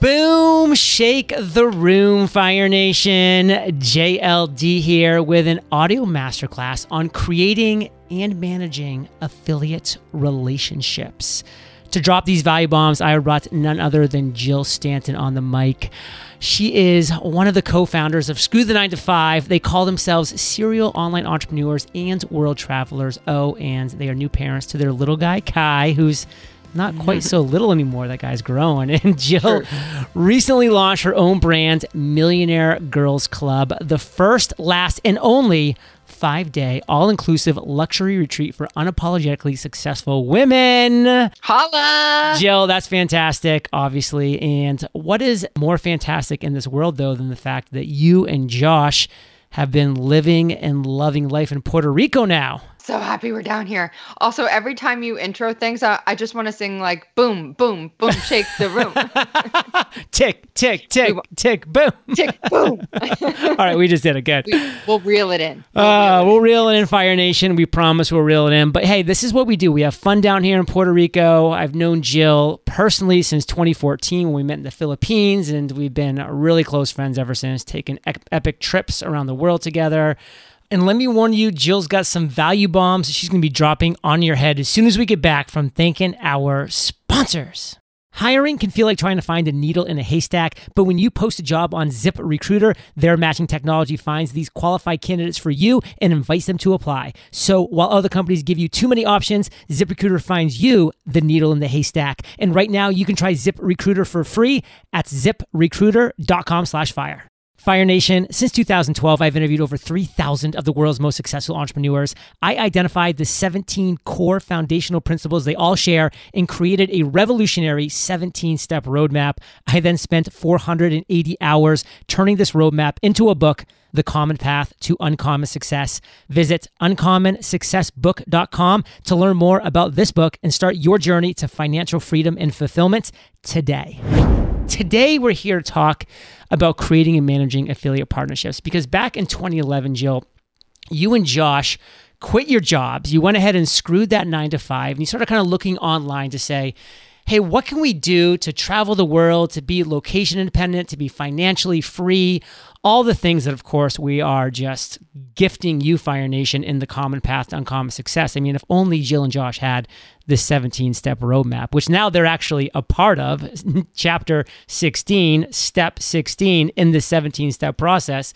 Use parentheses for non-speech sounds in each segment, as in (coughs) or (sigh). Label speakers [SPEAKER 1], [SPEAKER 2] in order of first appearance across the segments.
[SPEAKER 1] Boom, shake the room, Fire Nation. JLD here with an audio masterclass on creating and managing affiliate relationships. To drop these value bombs, I brought none other than Jill Stanton on the mic. She is one of the co founders of Screw the 9 to 5. They call themselves serial online entrepreneurs and world travelers. Oh, and they are new parents to their little guy, Kai, who's not quite so little anymore. That guy's growing. (laughs) And Jill sure. recently launched her own brand, Millionaire Girls Club, the first, last, and only five day, all inclusive luxury retreat for unapologetically successful women.
[SPEAKER 2] Holla!
[SPEAKER 1] Jill, that's fantastic, obviously. And what is more fantastic in this world, though, than the fact that you and Josh have been living and loving life in Puerto Rico now?
[SPEAKER 2] So happy we're down here. Also, every time you intro things, I, I just want to sing like boom, boom, boom, shake the room. (laughs)
[SPEAKER 1] tick, tick, tick, tick, boom.
[SPEAKER 2] Tick, boom. (laughs)
[SPEAKER 1] All right, we just did it. Good.
[SPEAKER 2] We, will reel it in.
[SPEAKER 1] We'll, uh, reel, it we'll reel it in, Fire Nation. We promise we'll reel it in. But hey, this is what we do. We have fun down here in Puerto Rico. I've known Jill personally since 2014 when we met in the Philippines, and we've been really close friends ever since, taking epic trips around the world together. And let me warn you, Jill's got some value bombs she's going to be dropping on your head as soon as we get back from thanking our sponsors. Hiring can feel like trying to find a needle in a haystack, but when you post a job on ZipRecruiter, their matching technology finds these qualified candidates for you and invites them to apply. So while other companies give you too many options, ZipRecruiter finds you the needle in the haystack. And right now you can try ZipRecruiter for free at ziprecruiter.com/fire. Fire Nation, since 2012, I've interviewed over 3,000 of the world's most successful entrepreneurs. I identified the 17 core foundational principles they all share and created a revolutionary 17 step roadmap. I then spent 480 hours turning this roadmap into a book, The Common Path to Uncommon Success. Visit uncommonsuccessbook.com to learn more about this book and start your journey to financial freedom and fulfillment today. Today, we're here to talk about creating and managing affiliate partnerships because back in 2011, Jill, you and Josh quit your jobs. You went ahead and screwed that nine to five, and you started kind of looking online to say, hey, what can we do to travel the world, to be location independent, to be financially free? All the things that, of course, we are just gifting you, Fire Nation, in the common path to uncommon success. I mean, if only Jill and Josh had this 17 step roadmap, which now they're actually a part of, (laughs) chapter 16, step 16 in the 17 step process.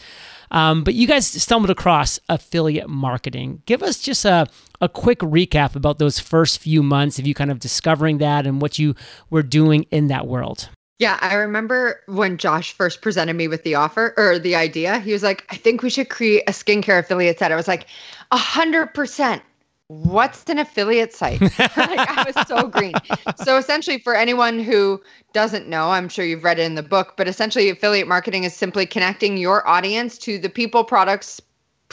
[SPEAKER 1] Um, but you guys stumbled across affiliate marketing. Give us just a, a quick recap about those first few months of you kind of discovering that and what you were doing in that world.
[SPEAKER 2] Yeah, I remember when Josh first presented me with the offer or the idea. He was like, "I think we should create a skincare affiliate site." I was like, "A hundred percent." What's an affiliate site? (laughs) like, I was so green. So essentially, for anyone who doesn't know, I'm sure you've read it in the book, but essentially, affiliate marketing is simply connecting your audience to the people, products,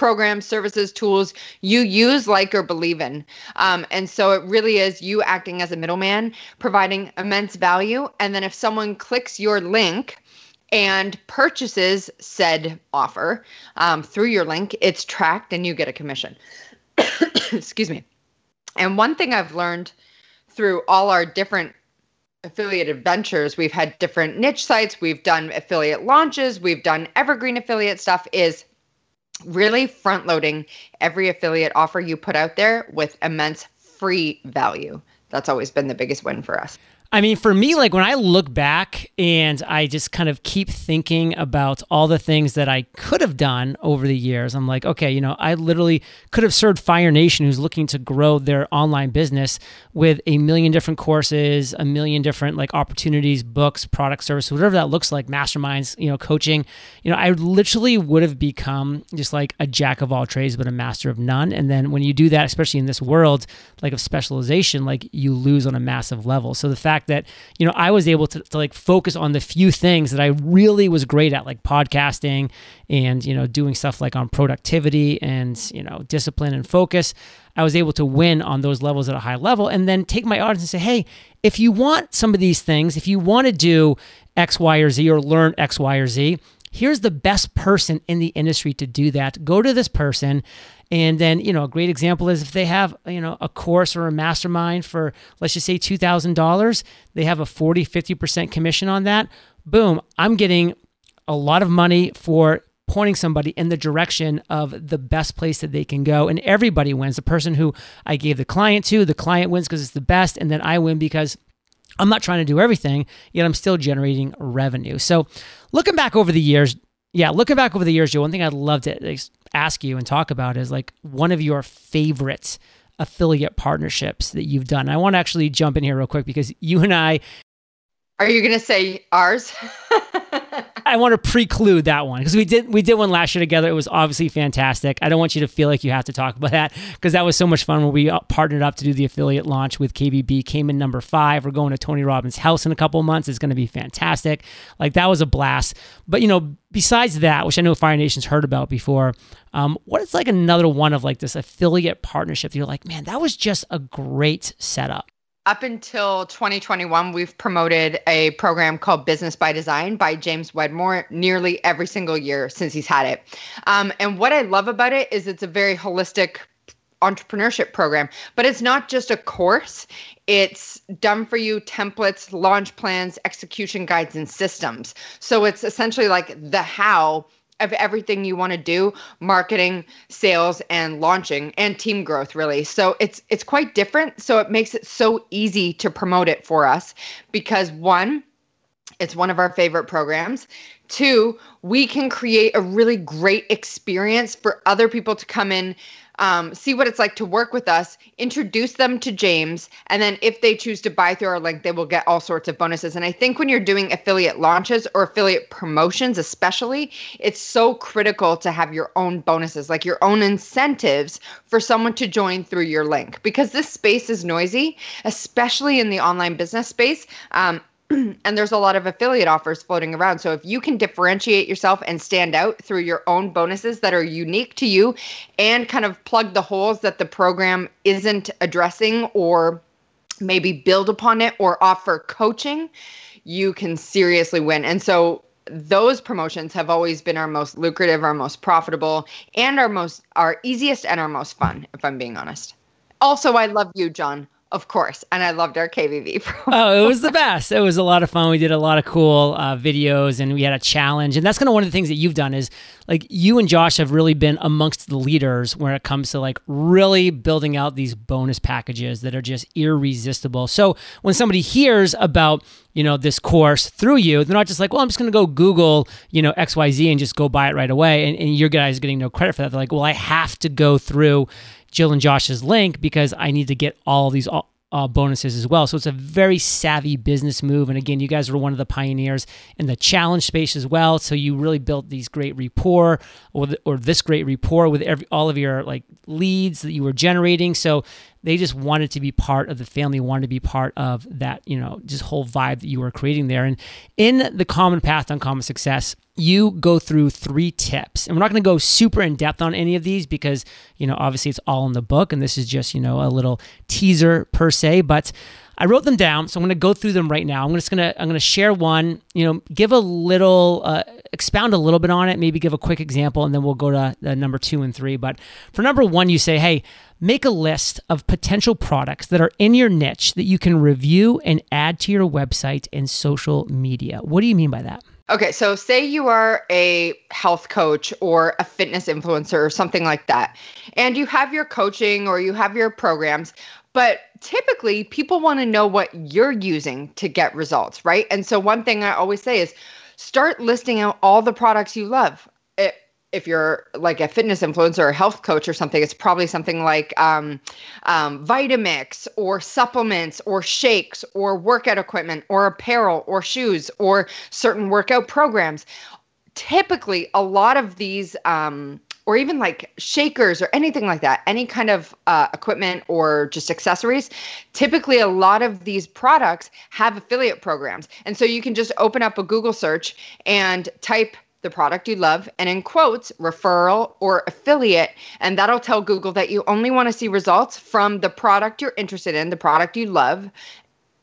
[SPEAKER 2] programs, services, tools you use, like, or believe in. Um, and so it really is you acting as a middleman, providing immense value. And then if someone clicks your link, and purchases said offer um, through your link, it's tracked and you get a commission. (coughs) Excuse me. And one thing I've learned through all our different affiliate adventures, we've had different niche sites, we've done affiliate launches, we've done evergreen affiliate stuff, is really front loading every affiliate offer you put out there with immense free value. That's always been the biggest win for us.
[SPEAKER 1] I mean, for me, like when I look back and I just kind of keep thinking about all the things that I could have done over the years, I'm like, okay, you know, I literally could have served Fire Nation, who's looking to grow their online business with a million different courses, a million different like opportunities, books, product services, whatever that looks like, masterminds, you know, coaching. You know, I literally would have become just like a jack of all trades, but a master of none. And then when you do that, especially in this world like of specialization, like you lose on a massive level. So the fact fact that you know I was able to, to like focus on the few things that I really was great at, like podcasting and you know doing stuff like on productivity and you know discipline and focus. I was able to win on those levels at a high level, and then take my audience and say, hey, if you want some of these things, if you want to do X, Y, or Z, or learn X, Y, or Z, here's the best person in the industry to do that. Go to this person and then, you know, a great example is if they have, you know, a course or a mastermind for, let's just say $2,000, they have a 40, 50% commission on that. boom, I'm getting a lot of money for pointing somebody in the direction of the best place that they can go. And everybody wins. The person who I gave the client to, the client wins because it's the best. And then I win because I'm not trying to do everything, yet I'm still generating revenue. So looking back over the years, yeah, looking back over the years, Joe, one thing I'd love to ask you and talk about is like one of your favorite affiliate partnerships that you've done. I want to actually jump in here real quick because you and I
[SPEAKER 2] are you going to say ours? (laughs)
[SPEAKER 1] I want to preclude that one because we did we did one last year together. It was obviously fantastic. I don't want you to feel like you have to talk about that because that was so much fun when we uh, partnered up to do the affiliate launch with KBB. Came in number five. We're going to Tony Robbins' house in a couple months. It's going to be fantastic. Like that was a blast. But you know, besides that, which I know Fire Nation's heard about before, um, what is like another one of like this affiliate partnership? You're like, man, that was just a great setup
[SPEAKER 2] up until 2021, we've promoted a program called Business by Design by James Wedmore nearly every single year since he's had it. Um, and what I love about it is it's a very holistic entrepreneurship program, but it's not just a course. It's done for you templates, launch plans, execution guides, and systems. So it's essentially like the how of everything you want to do marketing sales and launching and team growth really. So it's it's quite different. So it makes it so easy to promote it for us because one it's one of our favorite programs two we can create a really great experience for other people to come in um, see what it's like to work with us, introduce them to James, and then if they choose to buy through our link, they will get all sorts of bonuses. And I think when you're doing affiliate launches or affiliate promotions, especially, it's so critical to have your own bonuses, like your own incentives for someone to join through your link because this space is noisy, especially in the online business space. Um, (clears throat) and there's a lot of affiliate offers floating around. So if you can differentiate yourself and stand out through your own bonuses that are unique to you and kind of plug the holes that the program isn't addressing or maybe build upon it or offer coaching, you can seriously win. And so those promotions have always been our most lucrative, our most profitable, and our most our easiest and our most fun, if I'm being honest. Also, I love you, John. Of course. And I loved our KBB (laughs)
[SPEAKER 1] program. oh, it was the best. It was a lot of fun. We did a lot of cool uh, videos and we had a challenge. And that's kind of one of the things that you've done is like you and Josh have really been amongst the leaders when it comes to like really building out these bonus packages that are just irresistible. So when somebody hears about, you know, this course through you, they're not just like, well, I'm just going to go Google, you know, XYZ and just go buy it right away. And, and your guys getting no credit for that. They're like, well, I have to go through Jill and Josh's link because I need to get all these uh, bonuses as well. So it's a very savvy business move. And again, you guys were one of the pioneers in the challenge space as well. So you really built these great rapport or, the, or this great rapport with every, all of your like leads that you were generating. So they just wanted to be part of the family, wanted to be part of that, you know, just whole vibe that you were creating there. And in the common path to uncommon success, you go through three tips. And we're not going to go super in depth on any of these because, you know, obviously it's all in the book and this is just, you know, a little teaser per se, but I wrote them down, so I'm going to go through them right now. I'm just going to I'm going to share one, you know, give a little uh, expound a little bit on it, maybe give a quick example and then we'll go to the number 2 and 3. But for number 1, you say, "Hey, make a list of potential products that are in your niche that you can review and add to your website and social media." What do you mean by that?
[SPEAKER 2] Okay, so say you are a health coach or a fitness influencer or something like that, and you have your coaching or you have your programs, but typically people want to know what you're using to get results, right? And so one thing I always say is start listing out all the products you love if you're like a fitness influencer or health coach or something, it's probably something like um, um, Vitamix or supplements or shakes or workout equipment or apparel or shoes or certain workout programs. Typically, a lot of these, um, or even like shakers or anything like that, any kind of uh, equipment or just accessories, typically a lot of these products have affiliate programs. And so you can just open up a Google search and type the product you love, and in quotes, referral or affiliate. And that'll tell Google that you only want to see results from the product you're interested in, the product you love,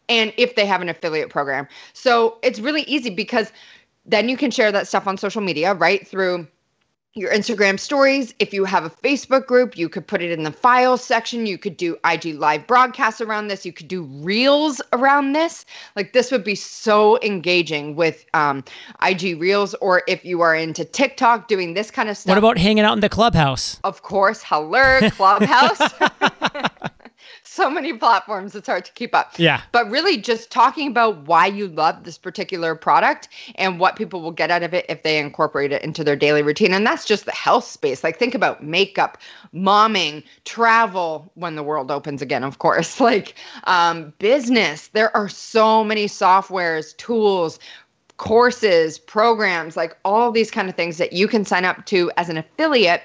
[SPEAKER 2] and if they have an affiliate program. So it's really easy because then you can share that stuff on social media, right? Through your Instagram stories. If you have a Facebook group, you could put it in the files section. You could do IG live broadcasts around this. You could do reels around this. Like this would be so engaging with um, IG reels, or if you are into TikTok, doing this kind of stuff.
[SPEAKER 1] What about hanging out in the clubhouse?
[SPEAKER 2] Of course, hello, Clubhouse. (laughs) so many platforms it's hard to keep up.
[SPEAKER 1] Yeah.
[SPEAKER 2] but really just talking about why you love this particular product and what people will get out of it if they incorporate it into their daily routine. And that's just the health space. Like think about makeup momming travel when the world opens again of course. (laughs) Like um, business. There are so many softwares tools courses programs like all these kind of things that you can sign up to as an affiliate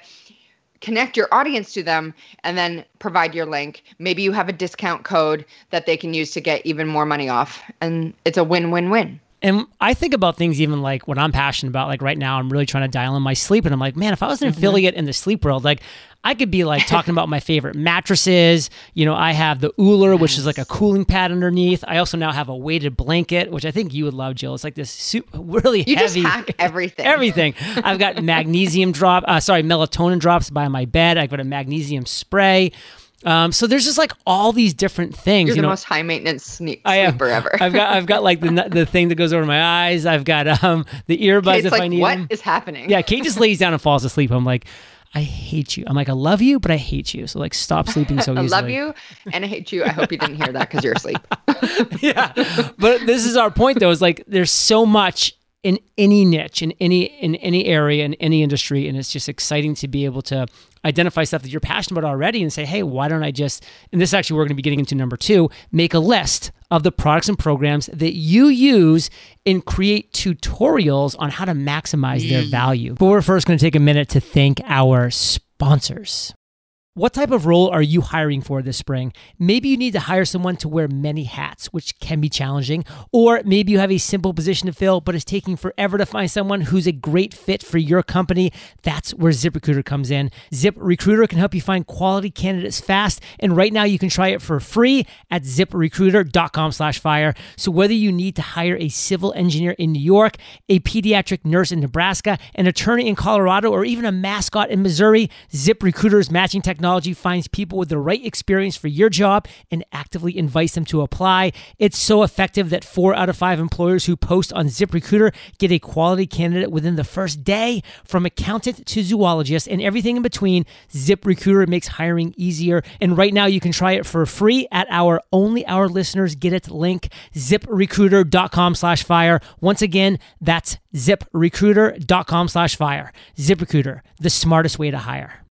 [SPEAKER 2] connect your audience to them and then provide your link. Maybe you have a discount code that they can use to get even more money off. And it's a win win win.
[SPEAKER 1] And I think about things even like what I'm passionate about. Like right now, I'm really trying to dial in my sleep. And I'm like, man, if I was an affiliate in the sleep world, like I could be like talking about my favorite mattresses. You know, I have the Ooler, which is like a cooling pad underneath. I also now have a weighted blanket, which I think you would love, Jill. It's like this super, (laughs) really
[SPEAKER 2] You
[SPEAKER 1] heavy.
[SPEAKER 2] just hack everything.
[SPEAKER 1] Everything. I've got magnesium drop, uh, sorry, melatonin drops by my bed. I've got a magnesium spray. Um, so there's just like all these different things.
[SPEAKER 2] You're
[SPEAKER 1] you
[SPEAKER 2] the
[SPEAKER 1] know,
[SPEAKER 2] most high maintenance sneak
[SPEAKER 1] I
[SPEAKER 2] sleeper ever.
[SPEAKER 1] I've got I've got like the the thing that goes over my eyes. I've got um the earbuds
[SPEAKER 2] it's
[SPEAKER 1] if
[SPEAKER 2] like,
[SPEAKER 1] I need
[SPEAKER 2] what
[SPEAKER 1] them.
[SPEAKER 2] is happening?
[SPEAKER 1] Yeah, Kate just lays down and falls asleep. I'm like, I hate you. I'm like, I love you, but I hate you. So like, stop sleeping so easily. (laughs)
[SPEAKER 2] I love you and I hate you. I hope you didn't hear that because you're asleep. (laughs)
[SPEAKER 1] yeah, but this is our point though. Is like, there's so much in any niche, in any in any area, in any industry, and it's just exciting to be able to identify stuff that you're passionate about already and say, hey, why don't I just? And this actually, we're going to be getting into number two. Make a list of the products and programs that you use and create tutorials on how to maximize their mm. value. But we're first going to take a minute to thank our sponsors. What type of role are you hiring for this spring? Maybe you need to hire someone to wear many hats, which can be challenging. Or maybe you have a simple position to fill, but it's taking forever to find someone who's a great fit for your company. That's where ZipRecruiter comes in. ZipRecruiter can help you find quality candidates fast. And right now you can try it for free at ziprecruiter.com slash fire. So whether you need to hire a civil engineer in New York, a pediatric nurse in Nebraska, an attorney in Colorado, or even a mascot in Missouri, ZipRecruiter's matching technology finds people with the right experience for your job and actively invites them to apply. It's so effective that four out of five employers who post on ZipRecruiter get a quality candidate within the first day. From accountant to zoologist and everything in between, ZipRecruiter makes hiring easier. And right now you can try it for free at our only our listeners get it link, ziprecruiter.com slash fire. Once again, that's ziprecruiter.com slash fire. ZipRecruiter, the smartest way to hire.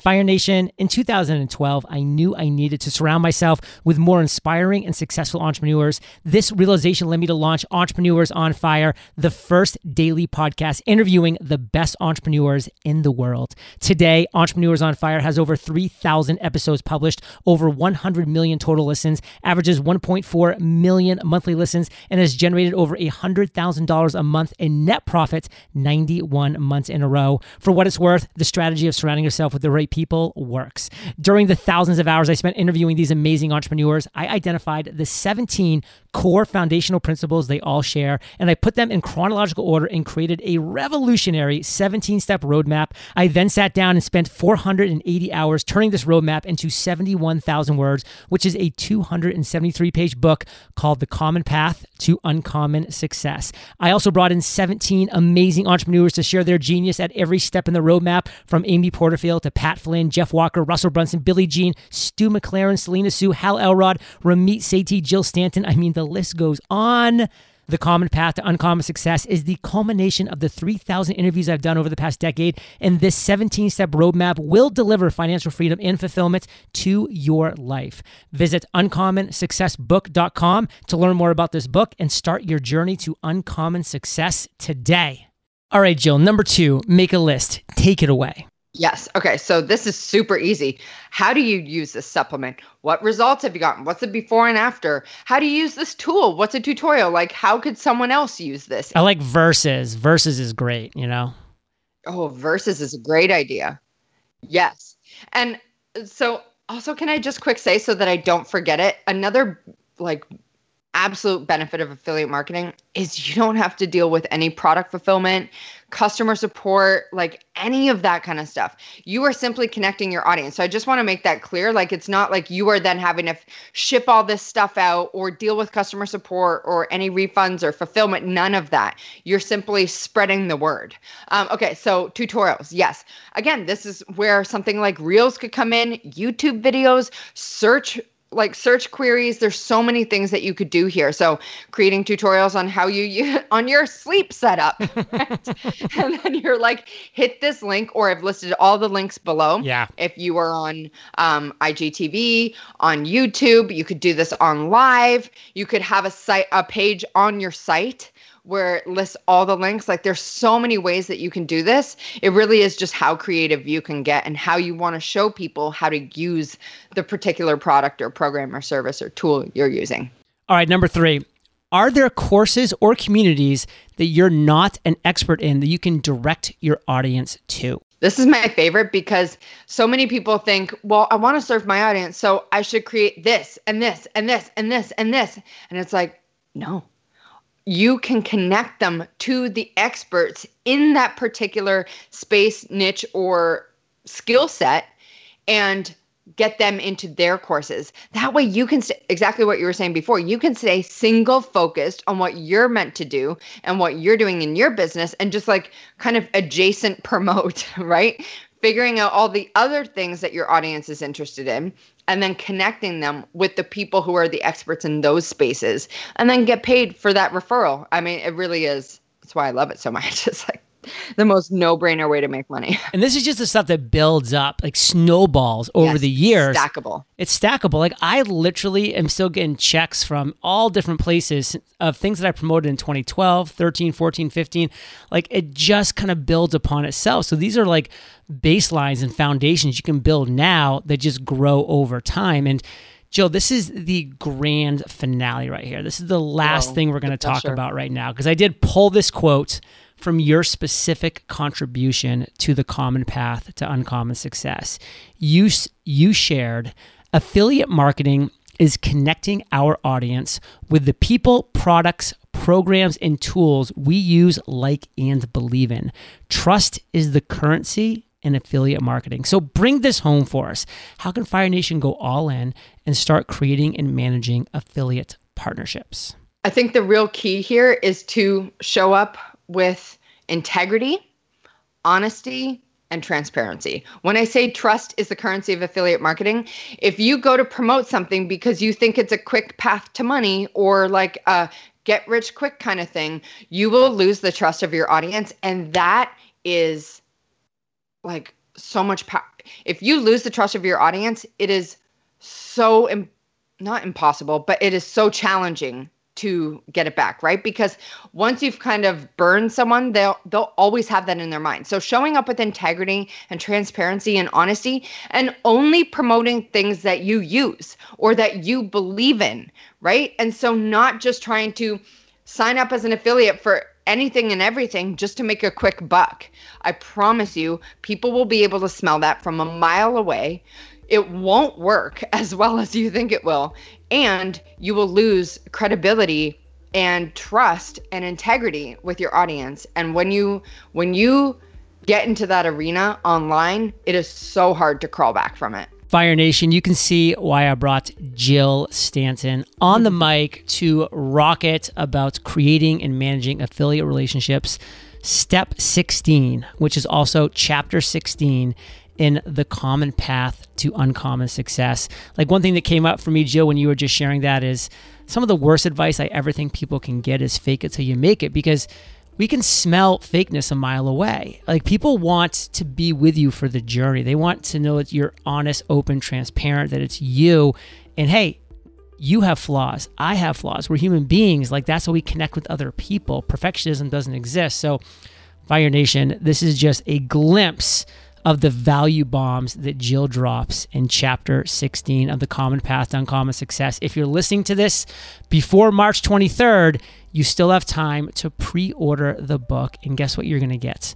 [SPEAKER 1] Fire Nation, in 2012, I knew I needed to surround myself with more inspiring and successful entrepreneurs. This realization led me to launch Entrepreneurs on Fire, the first daily podcast interviewing the best entrepreneurs in the world. Today, Entrepreneurs on Fire has over 3,000 episodes published, over 100 million total listens, averages 1.4 million monthly listens, and has generated over $100,000 a month in net profits 91 months in a row. For what it's worth, the strategy of surrounding yourself with the right people works. During the thousands of hours I spent interviewing these amazing entrepreneurs, I identified the 17 core foundational principles they all share, and I put them in chronological order and created a revolutionary 17 step roadmap. I then sat down and spent 480 hours turning this roadmap into 71,000 words, which is a 273 page book called The Common Path to Uncommon Success. I also brought in 17 amazing entrepreneurs to share their genius at every step in the roadmap, from Amy Porterfield to Pat Flynn, Jeff Walker, Russell Brunson, Billy Gene, Stu McLaren, Selena Soo, Hal Elrod, Ramit Sethi, Jill Stanton. I mean, the list goes on. The Common Path to Uncommon Success is the culmination of the 3,000 interviews I've done over the past decade, and this 17 step roadmap will deliver financial freedom and fulfillment to your life. Visit uncommonsuccessbook.com to learn more about this book and start your journey to uncommon success today. All right, Jill, number two, make a list. Take it away.
[SPEAKER 2] Yes. Okay. So this is super easy. How do you use this supplement? What results have you gotten? What's the before and after? How do you use this tool? What's a tutorial? Like, how could someone else use this?
[SPEAKER 1] I like verses. Verses is great, you know?
[SPEAKER 2] Oh, versus is a great idea. Yes. And uh, so, also, can I just quick say so that I don't forget it? Another like absolute benefit of affiliate marketing is you don't have to deal with any product fulfillment, customer support, like any of that kind of stuff. You are simply connecting your audience. So I just want to make that clear. Like it's not like you are then having to ship all this stuff out or deal with customer support or any refunds or fulfillment. None of that. You're simply spreading the word. Um, okay, so tutorials. Yes. Again, this is where something like Reels could come in, YouTube videos, search like search queries there's so many things that you could do here. So creating tutorials on how you use (laughs) on your sleep setup (laughs) right? and then you're like hit this link or i've listed all the links below.
[SPEAKER 1] Yeah.
[SPEAKER 2] If you are on um, igtv on youtube you could do this on live. You could have a site a page on your site where it lists all the links. Like there's so many ways that you can do this. It really is just how creative you can get and how you want to show people how to use the particular product or program or service or tool you're using.
[SPEAKER 1] All right, number three. Are there courses or communities that you're not an expert in that you can direct your audience to?
[SPEAKER 2] This is my favorite because so many people think, well, I want to serve my audience, so I should create this and this and this and this and this. And it's like, no, you can connect them to the experts in that particular space, niche, or skill set and get them into their courses. That way, you can st- exactly what you were saying before. You can stay single focused on what you're meant to do and what you're doing in your business and just like kind of adjacent (laughs) promote, right? Figuring out all the other things that your audience is interested in and then connecting them with the people who are the experts in those spaces and then get paid for that referral. I mean, it really is. That's why I love it so much. (laughs) It's like (laughs) the most no-brainer way to make money. (laughs)
[SPEAKER 1] And this is just the stuff that builds up, like snowballs over
[SPEAKER 2] Yes,
[SPEAKER 1] the years.
[SPEAKER 2] Stackable.
[SPEAKER 1] It's stackable. Like I literally am still getting checks from all different places of things that I promoted in 2012, 13, 14, 15. Like it just kind of builds upon itself. So these are like baselines and foundations you can build now that just grow over time. And Jill, this is the grand finale right here. This is the last
[SPEAKER 2] Whoa,
[SPEAKER 1] thing we're going to talk about right now because I did pull this quote from your specific contribution to the common path to uncommon success. You you shared affiliate marketing is connecting our audience with the people, products, programs and tools we use, like and believe in. Trust is the currency in affiliate marketing. So bring this home for us. How can Fire Nation go all in and start creating and managing affiliate partnerships?
[SPEAKER 2] I think the real key here is to show up with integrity, honesty, and transparency. When I say trust is the currency of affiliate marketing, if you go to promote something because you think it's a quick path to money or like a get rich quick kind of thing, you will lose the trust of your audience. And that is like so much power. If you lose the trust of your audience, it is so Im- not impossible, but it is so challenging to get it back, right? Because once you've kind of burned someone, they'll they'll always have that in their mind. So showing up with integrity and transparency and honesty and only promoting things that you use or that you believe in, right? And so not just trying to sign up as an affiliate for anything and everything just to make a quick buck. I promise you, people will be able to smell that from a mile away. It won't work (laughs) as well as you think it will. And you will lose credibility and trust and integrity with your audience. And when you when you get into that arena online, it is so hard to crawl back from it.
[SPEAKER 1] Fire Nation, you can see why I brought Jill Stanton on the mic to rock it about creating and managing affiliate relationships. Step 16, which is also chapter 16 in the common path to uncommon success. Like one thing that came up for me, Jill, when you were just sharing that is some of the worst advice I ever think people can get is fake it till you make it because we can smell fakeness a mile away. Like people want to be with you for the journey. They want to know that you're honest, open, transparent, that it's you. And hey, you have flaws. I have flaws. We're human beings. Like that's how we connect with other people. Perfectionism doesn't exist. So, Fire Nation, this is just a glimpse of the value bombs that Jill drops in chapter 16 of the Common Path to Uncommon Success. If you're listening to this before March 23rd, you still have time to pre order the book. And guess what you're going to get?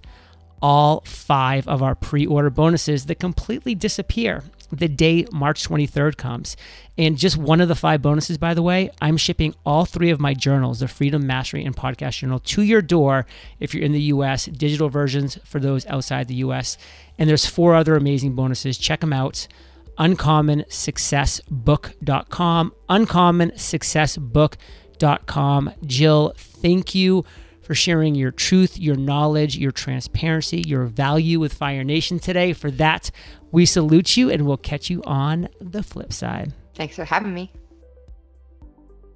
[SPEAKER 1] All five of our pre order bonuses that completely disappear. The day March 23rd comes. And just one of the five bonuses, by the way, I'm shipping all three of my journals, the Freedom, Mastery, and Podcast Journal, to your door if you're in the US, digital versions for those outside the US. And there's four other amazing bonuses. Check them out uncommonsuccessbook.com. Uncommonsuccessbook.com. Jill, thank you for sharing your truth, your knowledge, your transparency, your value with Fire Nation today. For that, we salute you and we'll catch you on the flip side.
[SPEAKER 2] Thanks for having me.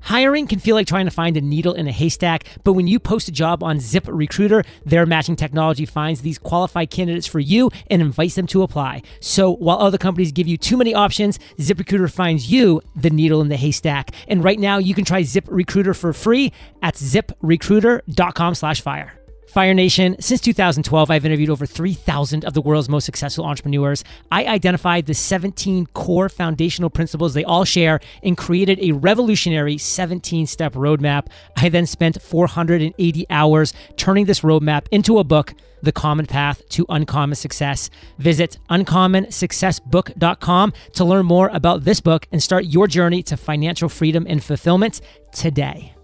[SPEAKER 1] Hiring can feel like trying to find a needle in a haystack, but when you post a job on ZipRecruiter, their matching technology finds these qualified candidates for you and invites them to apply. So while other companies give you too many options, ZipRecruiter finds you the needle in the haystack. And right now you can try ZipRecruiter for free at ziprecruiter.com/fire. Fire Nation, since 2012, I've interviewed over 3,000 of the world's most successful entrepreneurs. I identified the 17 core foundational principles they all share and created a revolutionary 17 step roadmap. I then spent 480 hours turning this roadmap into a book. The Common Path to Uncommon Success. Visit uncommonsuccessbook.com to learn more about this book and start your journey to financial freedom and fulfillment today.